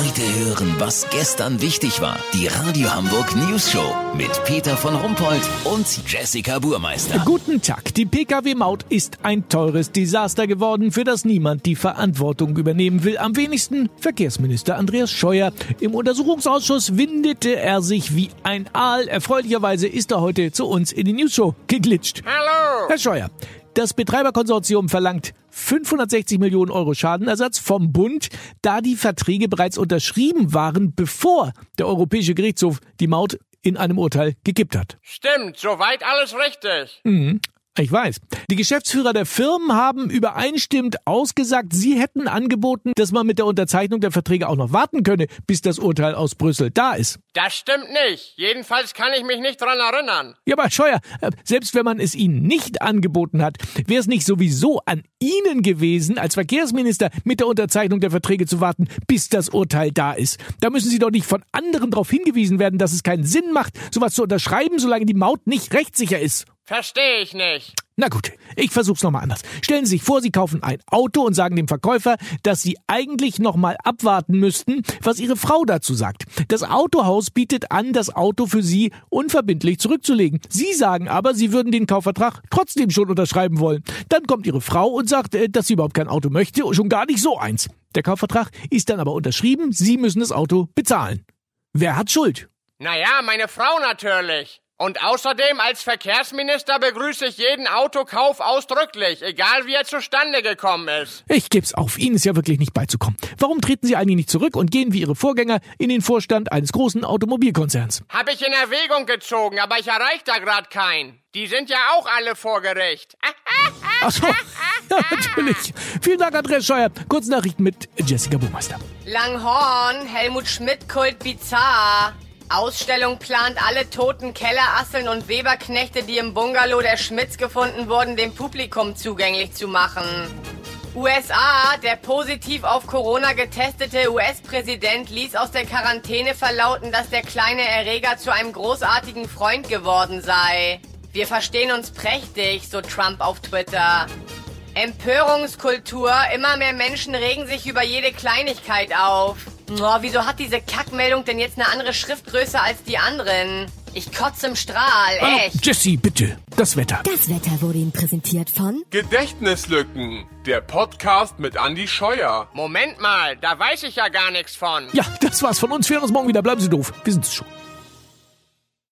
Heute hören, was gestern wichtig war. Die Radio Hamburg News Show mit Peter von Rumpold und Jessica Burmeister. Guten Tag. Die Pkw-Maut ist ein teures Desaster geworden, für das niemand die Verantwortung übernehmen will. Am wenigsten Verkehrsminister Andreas Scheuer. Im Untersuchungsausschuss windete er sich wie ein Aal. Erfreulicherweise ist er heute zu uns in die News Show geglitscht. Hallo! Herr Scheuer, das Betreiberkonsortium verlangt 560 Millionen Euro Schadenersatz vom Bund, da die Verträge bereits unterschrieben waren, bevor der Europäische Gerichtshof die Maut in einem Urteil gekippt hat. Stimmt, soweit alles richtig. Ich weiß. Die Geschäftsführer der Firmen haben übereinstimmend ausgesagt, sie hätten angeboten, dass man mit der Unterzeichnung der Verträge auch noch warten könne, bis das Urteil aus Brüssel da ist. Das stimmt nicht. Jedenfalls kann ich mich nicht dran erinnern. Ja, aber Scheuer, äh, selbst wenn man es Ihnen nicht angeboten hat, wäre es nicht sowieso an Ihnen gewesen, als Verkehrsminister mit der Unterzeichnung der Verträge zu warten, bis das Urteil da ist. Da müssen Sie doch nicht von anderen darauf hingewiesen werden, dass es keinen Sinn macht, sowas zu unterschreiben, solange die Maut nicht rechtssicher ist. Verstehe ich nicht. Na gut, ich versuch's nochmal anders. Stellen Sie sich vor, Sie kaufen ein Auto und sagen dem Verkäufer, dass Sie eigentlich nochmal abwarten müssten, was Ihre Frau dazu sagt. Das Autohaus bietet an, das Auto für Sie unverbindlich zurückzulegen. Sie sagen aber, Sie würden den Kaufvertrag trotzdem schon unterschreiben wollen. Dann kommt Ihre Frau und sagt, äh, dass sie überhaupt kein Auto möchte und schon gar nicht so eins. Der Kaufvertrag ist dann aber unterschrieben, Sie müssen das Auto bezahlen. Wer hat Schuld? Naja, meine Frau natürlich. Und außerdem als Verkehrsminister begrüße ich jeden Autokauf ausdrücklich, egal wie er zustande gekommen ist. Ich geb's auf, Ihnen ist ja wirklich nicht beizukommen. Warum treten Sie eigentlich nicht zurück und gehen wie Ihre Vorgänger in den Vorstand eines großen Automobilkonzerns? Hab ich in Erwägung gezogen, aber ich erreiche da grad keinen. Die sind ja auch alle vor Gericht. Ach so, ja, natürlich. Vielen Dank, Andreas Scheuer. Kurznachrichten mit Jessica Burmeister. Langhorn, Helmut Schmidt Kult bizarr. Ausstellung plant alle toten Kellerasseln und Weberknechte, die im Bungalow der Schmidts gefunden wurden, dem Publikum zugänglich zu machen. USA, der positiv auf Corona getestete US-Präsident ließ aus der Quarantäne verlauten, dass der kleine Erreger zu einem großartigen Freund geworden sei. Wir verstehen uns prächtig, so Trump auf Twitter. Empörungskultur, immer mehr Menschen regen sich über jede Kleinigkeit auf. Oh, wieso hat diese Kackmeldung denn jetzt eine andere Schriftgröße als die anderen? Ich kotze im Strahl, Ah, echt. Jessie, bitte, das Wetter. Das Wetter wurde Ihnen präsentiert von Gedächtnislücken, der Podcast mit Andy Scheuer. Moment mal, da weiß ich ja gar nichts von. Ja, das war's von uns. Wir hören uns morgen wieder. Bleiben Sie doof. Wir sind's schon.